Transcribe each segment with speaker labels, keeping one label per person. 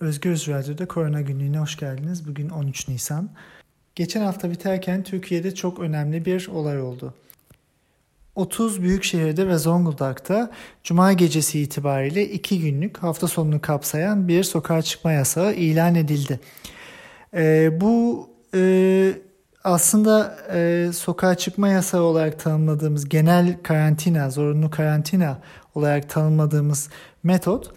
Speaker 1: Özgürüz Radyo'da Korona Günlüğü'ne hoş geldiniz. Bugün 13 Nisan. Geçen hafta biterken Türkiye'de çok önemli bir olay oldu. 30 büyük şehirde ve Zonguldak'ta Cuma gecesi itibariyle 2 günlük hafta sonunu kapsayan bir sokağa çıkma yasağı ilan edildi. Ee, bu e, aslında e, sokağa çıkma yasağı olarak tanımladığımız genel karantina, zorunlu karantina olarak tanımladığımız metot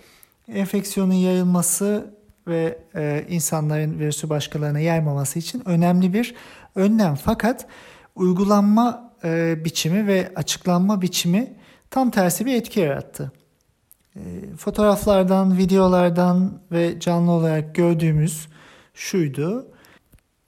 Speaker 1: enfeksiyonun yayılması ve e, insanların virüsü başkalarına yaymaması için önemli bir önlem. Fakat uygulanma e, biçimi ve açıklanma biçimi tam tersi bir etki yarattı. E, fotoğraflardan, videolardan ve canlı olarak gördüğümüz şuydu.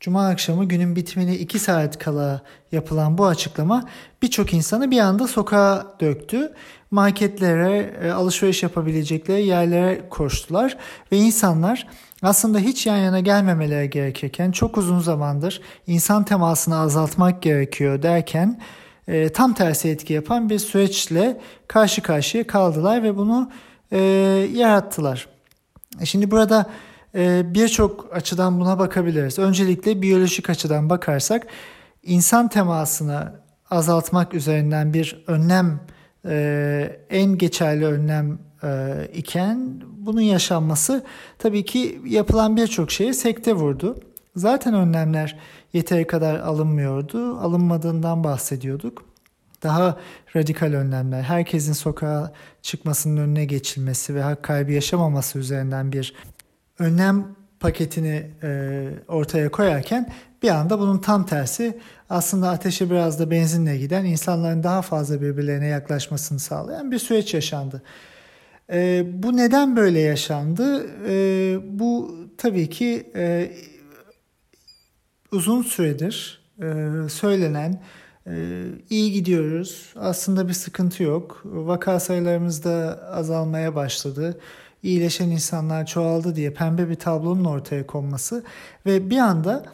Speaker 1: Cuma akşamı günün bitimine 2 saat kala yapılan bu açıklama birçok insanı bir anda sokağa döktü. Marketlere, e, alışveriş yapabilecekleri yerlere koştular ve insanlar aslında hiç yan yana gelmemeleri gerekirken çok uzun zamandır insan temasını azaltmak gerekiyor derken e, tam tersi etki yapan bir süreçle karşı karşıya kaldılar ve bunu e, yarattılar. E, şimdi burada birçok açıdan buna bakabiliriz. Öncelikle biyolojik açıdan bakarsak insan temasını azaltmak üzerinden bir önlem e, en geçerli önlem e, iken bunun yaşanması tabii ki yapılan birçok şeye sekte vurdu. Zaten önlemler yeteri kadar alınmıyordu. Alınmadığından bahsediyorduk. Daha radikal önlemler, herkesin sokağa çıkmasının önüne geçilmesi ve hak kaybı yaşamaması üzerinden bir önlem paketini e, ortaya koyarken bir anda bunun tam tersi aslında ateşe biraz da benzinle giden insanların daha fazla birbirlerine yaklaşmasını sağlayan bir süreç yaşandı. E, bu neden böyle yaşandı? E, bu tabii ki e, uzun süredir e, söylenen e, iyi gidiyoruz aslında bir sıkıntı yok vaka sayılarımız da azalmaya başladı iyileşen insanlar çoğaldı diye pembe bir tablonun ortaya konması ve bir anda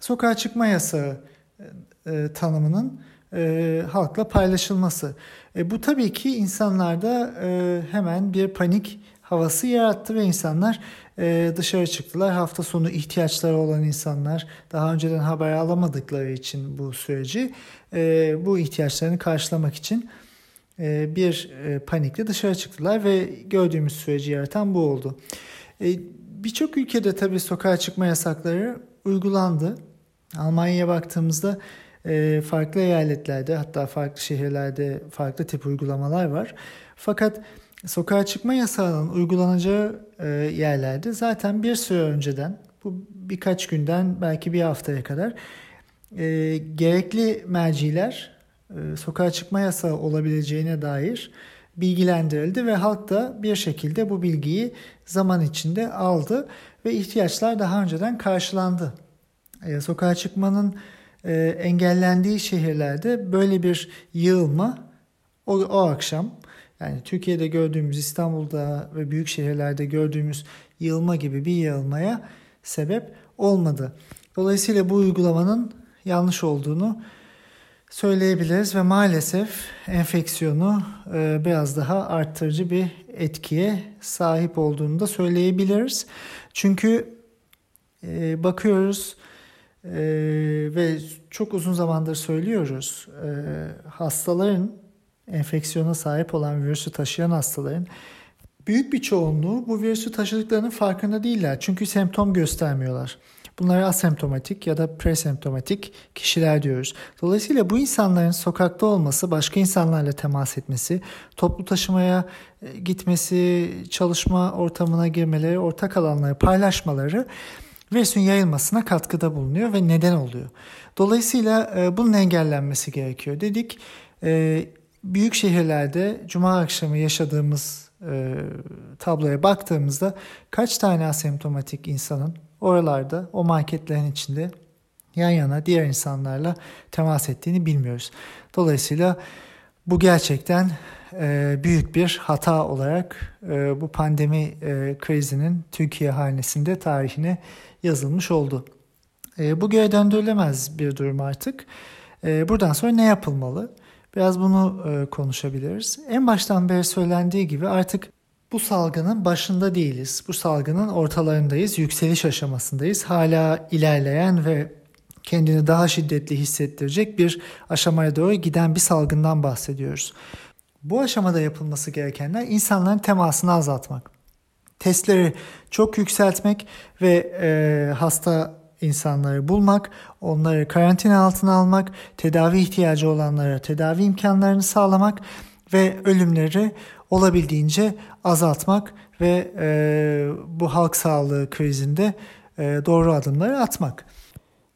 Speaker 1: sokağa çıkma yasağı e, tanımının e, halkla paylaşılması. E, bu tabii ki insanlarda e, hemen bir panik havası yarattı ve insanlar e, dışarı çıktılar. Hafta sonu ihtiyaçları olan insanlar daha önceden haber alamadıkları için bu süreci e, bu ihtiyaçlarını karşılamak için e, bir e, panikle dışarı çıktılar ve gördüğümüz süreci yaratan bu oldu. E, birçok ülkede tabii sokağa çıkma yasakları uygulandı. Almanya'ya baktığımızda farklı eyaletlerde hatta farklı şehirlerde farklı tip uygulamalar var. Fakat sokağa çıkma yasağının uygulanacağı yerlerde zaten bir süre önceden bu birkaç günden belki bir haftaya kadar gerekli merciler e, sokağa çıkma yasağı olabileceğine dair bilgilendirildi ve halk da bir şekilde bu bilgiyi zaman içinde aldı ve ihtiyaçlar daha önceden karşılandı. E, sokağa çıkmanın e, engellendiği şehirlerde böyle bir yığılma o, o akşam yani Türkiye'de gördüğümüz İstanbul'da ve büyük şehirlerde gördüğümüz yığılma gibi bir yığılmaya sebep olmadı. Dolayısıyla bu uygulamanın yanlış olduğunu söyleyebiliriz ve maalesef enfeksiyonu e, biraz daha arttırıcı bir etkiye sahip olduğunu da söyleyebiliriz. Çünkü e, bakıyoruz e, ve çok uzun zamandır söylüyoruz hastaların enfeksiyona sahip olan virüsü taşıyan hastaların büyük bir çoğunluğu bu virüsü taşıdıklarının farkında değiller. Çünkü semptom göstermiyorlar. Bunlara asemptomatik ya da presemptomatik kişiler diyoruz. Dolayısıyla bu insanların sokakta olması, başka insanlarla temas etmesi, toplu taşımaya e, gitmesi, çalışma ortamına girmeleri, ortak alanları paylaşmaları virüsün yayılmasına katkıda bulunuyor ve neden oluyor. Dolayısıyla e, bunun engellenmesi gerekiyor dedik. E, büyük şehirlerde cuma akşamı yaşadığımız tabloya baktığımızda kaç tane asemptomatik insanın oralarda o marketlerin içinde yan yana diğer insanlarla temas ettiğini bilmiyoruz. Dolayısıyla bu gerçekten e, büyük bir hata olarak e, bu pandemi e, krizinin Türkiye hanesinde tarihine yazılmış oldu. E, bu geri döndürülemez bir durum artık. E, buradan sonra ne yapılmalı? Biraz bunu e, konuşabiliriz. En baştan beri söylendiği gibi artık bu salgının başında değiliz. Bu salgının ortalarındayız, yükseliş aşamasındayız. Hala ilerleyen ve kendini daha şiddetli hissettirecek bir aşamaya doğru giden bir salgından bahsediyoruz. Bu aşamada yapılması gerekenler insanların temasını azaltmak. Testleri çok yükseltmek ve e, hasta insanları bulmak, onları karantina altına almak, tedavi ihtiyacı olanlara tedavi imkanlarını sağlamak ve ölümleri olabildiğince azaltmak ve e, bu halk sağlığı krizinde e, doğru adımları atmak.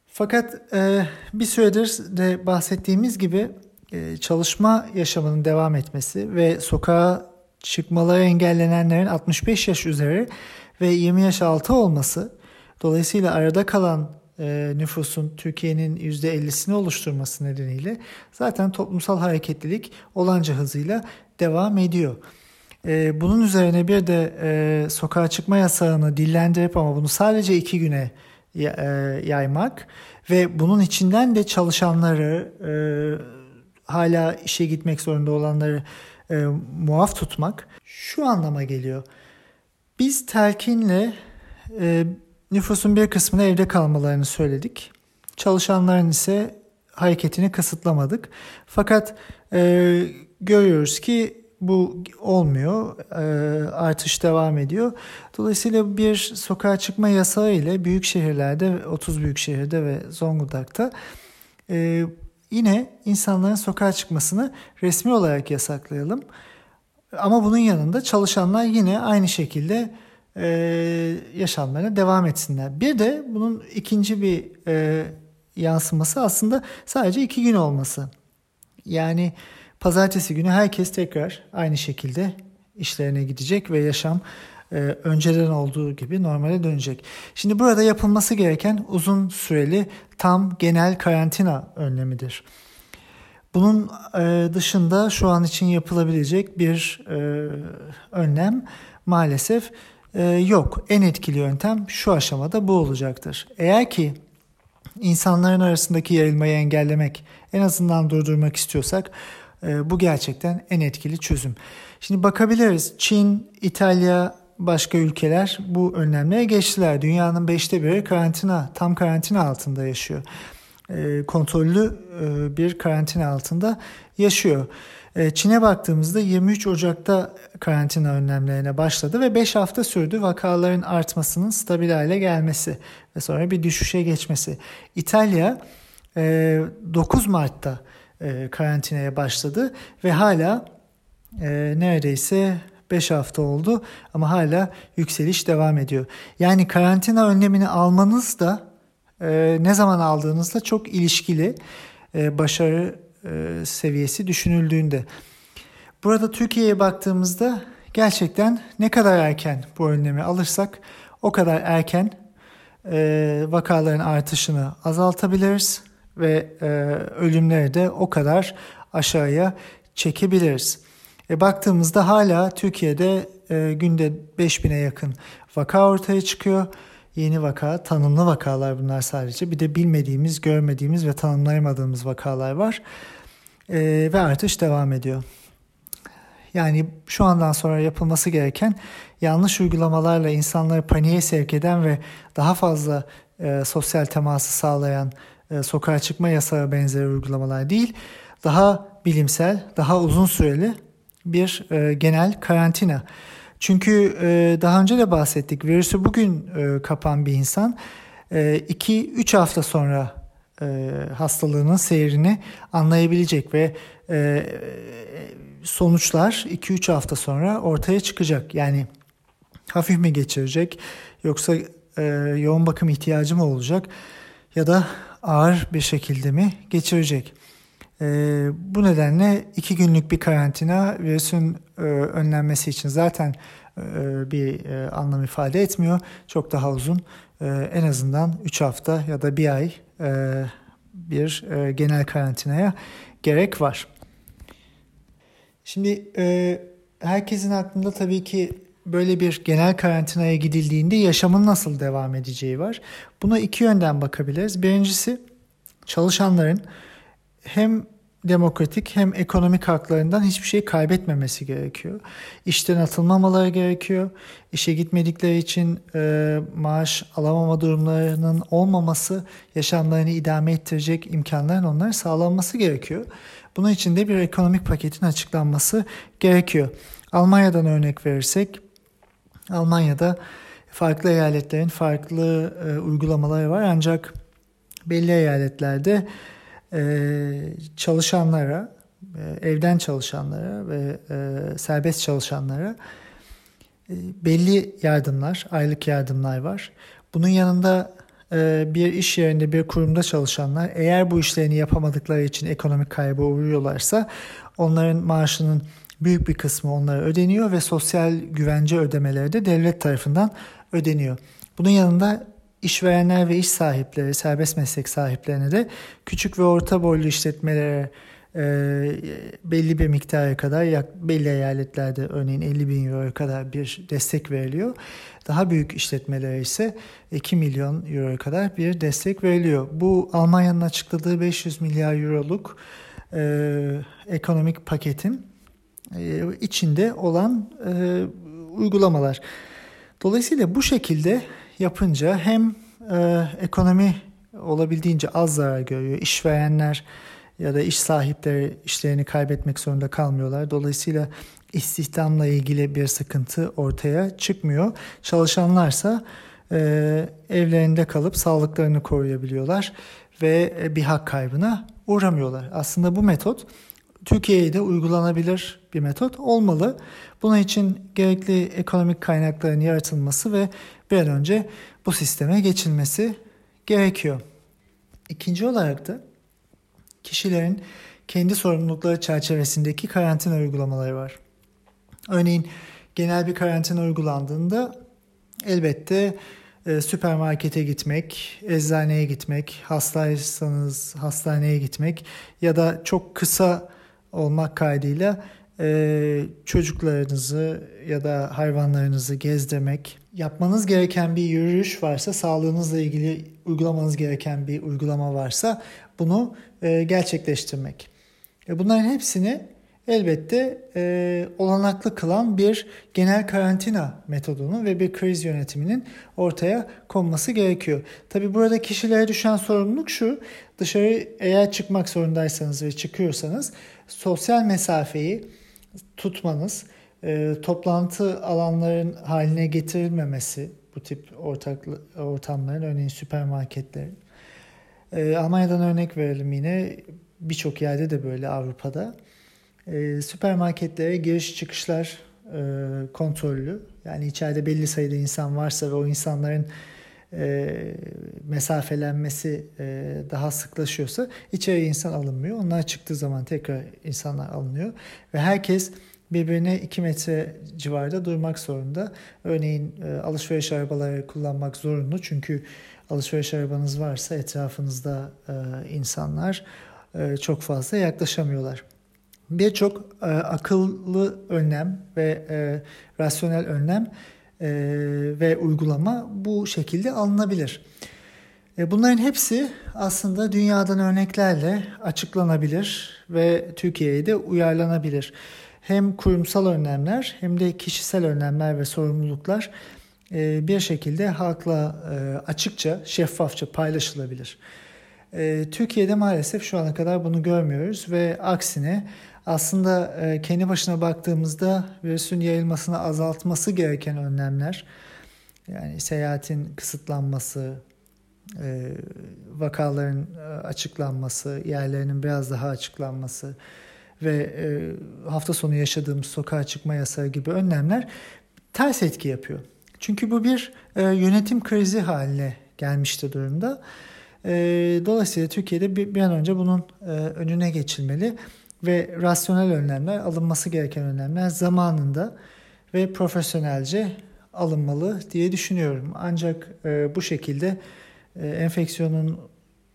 Speaker 1: Fakat e, bir süredir de bahsettiğimiz gibi e, çalışma yaşamının devam etmesi ve sokağa çıkmaları engellenenlerin 65 yaş üzeri ve 20 yaş altı olması dolayısıyla arada kalan e, nüfusun Türkiye'nin %50'sini oluşturması nedeniyle zaten toplumsal hareketlilik olanca hızıyla devam ediyor. E, bunun üzerine bir de e, sokağa çıkma yasağını dillendirip ama bunu sadece iki güne yaymak ve bunun içinden de çalışanları hala işe gitmek zorunda olanları muaf tutmak şu anlama geliyor. Biz telkinle nüfusun bir kısmını evde kalmalarını söyledik. Çalışanların ise hareketini kısıtlamadık. Fakat e, görüyoruz ki bu olmuyor. E, artış devam ediyor. Dolayısıyla bir sokağa çıkma yasağı ile büyük şehirlerde 30 büyük şehirde ve Zonguldak'ta e, yine insanların sokağa çıkmasını resmi olarak yasaklayalım. Ama bunun yanında çalışanlar yine aynı şekilde e, yaşamlarına devam etsinler. Bir de bunun ikinci bir e, yansıması aslında sadece iki gün olması. Yani pazartesi günü herkes tekrar aynı şekilde işlerine gidecek ve yaşam e, önceden olduğu gibi normale dönecek. Şimdi burada yapılması gereken uzun süreli tam genel karantina önlemidir. Bunun e, dışında şu an için yapılabilecek bir e, önlem maalesef e, yok. En etkili yöntem şu aşamada bu olacaktır. Eğer ki insanların arasındaki yayılmayı engellemek, en azından durdurmak istiyorsak bu gerçekten en etkili çözüm. Şimdi bakabiliriz. Çin, İtalya, başka ülkeler bu önlemlere geçtiler. Dünyanın beşte biri karantina, tam karantina altında yaşıyor. E, kontrollü e, bir karantina altında yaşıyor. E, Çin'e baktığımızda 23 Ocak'ta karantina önlemlerine başladı ve 5 hafta sürdü vakaların artmasının stabil hale gelmesi ve sonra bir düşüşe geçmesi. İtalya 9 Mart'ta karantinaya başladı ve hala neredeyse 5 hafta oldu ama hala yükseliş devam ediyor. Yani karantina önlemini almanız da e, ne zaman aldığınızla çok ilişkili e, başarı e, seviyesi düşünüldüğünde. Burada Türkiye'ye baktığımızda gerçekten ne kadar erken bu önlemi alırsak o kadar erken e, vakaların artışını azaltabiliriz ve e, ölümleri de o kadar aşağıya çekebiliriz. E, baktığımızda hala Türkiye'de e, günde 5000'e yakın vaka ortaya çıkıyor. Yeni vaka, tanımlı vakalar bunlar sadece. Bir de bilmediğimiz, görmediğimiz ve tanımlayamadığımız vakalar var. E, ve artış devam ediyor. Yani şu andan sonra yapılması gereken yanlış uygulamalarla insanları paniğe sevk eden ve daha fazla e, sosyal teması sağlayan e, sokağa çıkma yasağı benzeri uygulamalar değil, daha bilimsel, daha uzun süreli bir e, genel karantina. Çünkü e, daha önce de bahsettik virüsü bugün e, kapan bir insan 2-3 e, hafta sonra e, hastalığının seyrini anlayabilecek ve e, sonuçlar 2-3 hafta sonra ortaya çıkacak. Yani hafif mi geçirecek yoksa e, yoğun bakım ihtiyacı mı olacak ya da ağır bir şekilde mi geçirecek? E, bu nedenle iki günlük bir karantina virüsün e, önlenmesi için zaten e, bir e, anlam ifade etmiyor. Çok daha uzun e, en azından 3 hafta ya da bir ay e, bir e, genel karantinaya gerek var. Şimdi e, herkesin aklında tabii ki böyle bir genel karantinaya gidildiğinde yaşamın nasıl devam edeceği var. Buna iki yönden bakabiliriz. Birincisi çalışanların hem demokratik hem ekonomik haklarından hiçbir şey kaybetmemesi gerekiyor. İşten atılmamaları gerekiyor. İşe gitmedikleri için e, maaş alamama durumlarının olmaması, yaşamlarını idame ettirecek imkanların onlara sağlanması gerekiyor. Bunun için de bir ekonomik paketin açıklanması gerekiyor. Almanya'dan örnek verirsek, Almanya'da farklı eyaletlerin farklı e, uygulamaları var ancak belli eyaletlerde e, çalışanlara, e, evden çalışanlara ve e, serbest çalışanlara e, belli yardımlar, aylık yardımlar var. Bunun yanında bir iş yerinde, bir kurumda çalışanlar eğer bu işlerini yapamadıkları için ekonomik kaybı uğruyorlarsa onların maaşının büyük bir kısmı onlara ödeniyor ve sosyal güvence ödemeleri de devlet tarafından ödeniyor. Bunun yanında işverenler ve iş sahipleri, serbest meslek sahiplerine de küçük ve orta boylu işletmelere e, belli bir miktara kadar yak, belli eyaletlerde örneğin 50 bin euroya kadar bir destek veriliyor. Daha büyük işletmelere ise 2 milyon euroya kadar bir destek veriliyor. Bu Almanya'nın açıkladığı 500 milyar euroluk e, ekonomik paketin e, içinde olan e, uygulamalar. Dolayısıyla bu şekilde yapınca hem e, ekonomi olabildiğince az zarar görüyor. İşverenler ya da iş sahipleri işlerini kaybetmek zorunda kalmıyorlar. Dolayısıyla istihdamla ilgili bir sıkıntı ortaya çıkmıyor. Çalışanlarsa e, evlerinde kalıp sağlıklarını koruyabiliyorlar ve bir hak kaybına uğramıyorlar. Aslında bu metot Türkiye'ye de uygulanabilir bir metot olmalı. Bunun için gerekli ekonomik kaynakların yaratılması ve bir an önce bu sisteme geçilmesi gerekiyor. İkinci olarak da kişilerin kendi sorumlulukları çerçevesindeki karantina uygulamaları var. Örneğin genel bir karantina uygulandığında elbette e, süpermarkete gitmek, eczaneye gitmek, hastaysanız hastaneye gitmek ya da çok kısa olmak kaydıyla e, çocuklarınızı ya da hayvanlarınızı gezdirmek, yapmanız gereken bir yürüyüş varsa, sağlığınızla ilgili uygulamanız gereken bir uygulama varsa bunu e, gerçekleştirmek. E, bunların hepsini elbette e, olanaklı kılan bir genel karantina metodunun ve bir kriz yönetiminin ortaya konması gerekiyor. Tabi burada kişilere düşen sorumluluk şu, dışarı eğer çıkmak zorundaysanız ve çıkıyorsanız sosyal mesafeyi tutmanız, e, toplantı alanların haline getirilmemesi bu tip ortak ortamların örneğin süpermarketlerin. E, Almanya'dan örnek verelim yine birçok yerde de böyle Avrupa'da. E, süpermarketlere giriş çıkışlar e, kontrollü. Yani içeride belli sayıda insan varsa ve o insanların e, mesafelenmesi e, daha sıklaşıyorsa içeri insan alınmıyor. Onlar çıktığı zaman tekrar insanlar alınıyor ve herkes birbirine 2 metre civarda durmak zorunda. Örneğin e, alışveriş arabaları kullanmak zorunlu çünkü alışveriş arabanız varsa etrafınızda e, insanlar e, çok fazla yaklaşamıyorlar. Birçok e, akıllı önlem ve e, rasyonel önlem e, ve uygulama bu şekilde alınabilir. E, bunların hepsi aslında dünyadan örneklerle açıklanabilir ve Türkiye'ye de uyarlanabilir. Hem kurumsal önlemler hem de kişisel önlemler ve sorumluluklar e, bir şekilde halkla e, açıkça, şeffafça paylaşılabilir. Türkiye'de maalesef şu ana kadar bunu görmüyoruz ve aksine aslında e, kendi başına baktığımızda virüsün yayılmasını azaltması gereken önlemler yani seyahatin kısıtlanması, e, vakaların e, açıklanması, yerlerinin biraz daha açıklanması ve hafta sonu yaşadığımız sokağa çıkma yasağı gibi önlemler ters etki yapıyor. Çünkü bu bir yönetim krizi haline gelmişti durumda. Dolayısıyla Türkiye'de bir an önce bunun önüne geçilmeli ve rasyonel önlemler, alınması gereken önlemler zamanında ve profesyonelce alınmalı diye düşünüyorum. Ancak e, bu şekilde e, enfeksiyonun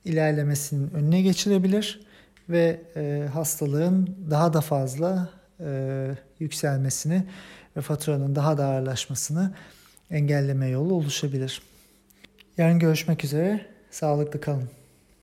Speaker 1: ilerlemesinin önüne geçilebilir ve e, hastalığın daha da fazla e, yükselmesini ve faturanın daha da ağırlaşmasını engelleme yolu oluşabilir. Yarın görüşmek üzere. Sağlıklı kalın.